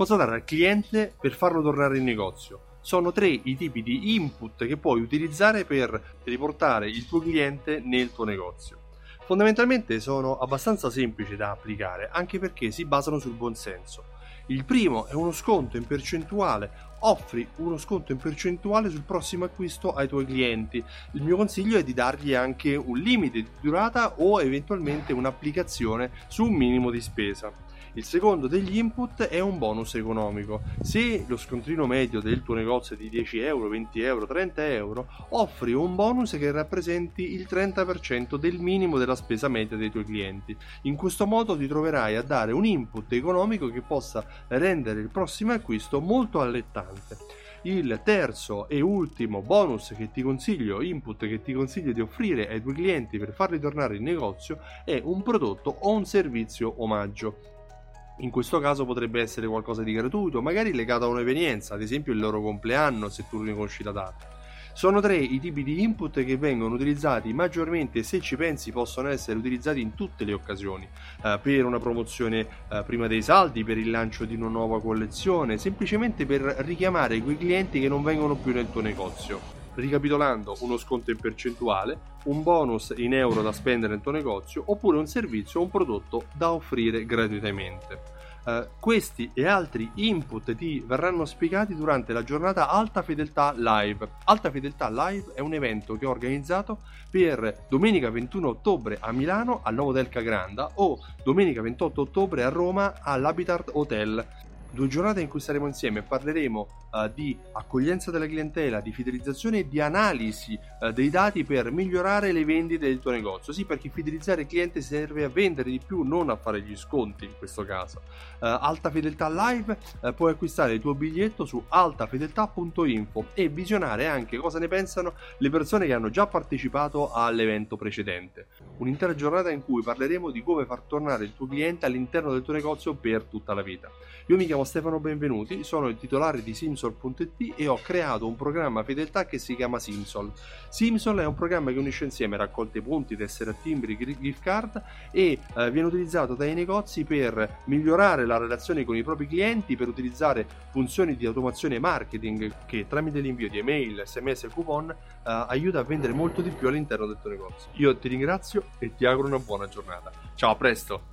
Cosa dare al cliente per farlo tornare in negozio? Sono tre i tipi di input che puoi utilizzare per riportare il tuo cliente nel tuo negozio. Fondamentalmente sono abbastanza semplici da applicare, anche perché si basano sul buon senso. Il primo è uno sconto in percentuale. Offri uno sconto in percentuale sul prossimo acquisto ai tuoi clienti. Il mio consiglio è di dargli anche un limite di durata o eventualmente un'applicazione su un minimo di spesa. Il secondo degli input è un bonus economico. Se lo scontrino medio del tuo negozio è di 10 euro, 20 euro, 30 euro, offri un bonus che rappresenti il 30% del minimo della spesa media dei tuoi clienti. In questo modo ti troverai a dare un input economico che possa rendere il prossimo acquisto molto allettante. Il terzo e ultimo bonus che ti consiglio, input che ti consiglio di offrire ai tuoi clienti per farli tornare in negozio è un prodotto o un servizio omaggio. In questo caso potrebbe essere qualcosa di gratuito, magari legato a un'evenienza, ad esempio il loro compleanno se tu ne conosci la data. Sono tre i tipi di input che vengono utilizzati maggiormente se ci pensi possono essere utilizzati in tutte le occasioni, eh, per una promozione eh, prima dei saldi, per il lancio di una nuova collezione, semplicemente per richiamare quei clienti che non vengono più nel tuo negozio. Ricapitolando, uno sconto in percentuale, un bonus in euro da spendere nel tuo negozio oppure un servizio o un prodotto da offrire gratuitamente. Uh, questi e altri input ti verranno spiegati durante la giornata Alta Fedeltà Live. Alta Fedeltà Live è un evento che ho organizzato per domenica 21 ottobre a Milano al Novo Del Cagranda o domenica 28 ottobre a Roma all'Habitat Hotel due giornate in cui saremo insieme e parleremo uh, di accoglienza della clientela, di fidelizzazione e di analisi uh, dei dati per migliorare le vendite del tuo negozio. Sì, perché fidelizzare il cliente serve a vendere di più, non a fare gli sconti in questo caso. Uh, Alta Fedeltà Live puoi acquistare il tuo biglietto su altafedeltà.info e visionare anche cosa ne pensano le persone che hanno già partecipato all'evento precedente. Un'intera giornata in cui parleremo di come far tornare il tuo cliente all'interno del tuo negozio per tutta la vita. Io mi chiamo Stefano Benvenuti, sono il titolare di Simsol.it e ho creato un programma fedeltà che si chiama Simsol. Simsol è un programma che unisce insieme raccolte punti, tessere a timbri, gift card e eh, viene utilizzato dai negozi per migliorare la relazione con i propri clienti, per utilizzare funzioni di automazione marketing che tramite l'invio di email, sms e coupon eh, aiuta a vendere molto di più all'interno del tuo negozio. Io ti ringrazio e ti auguro una buona giornata. Ciao, a presto!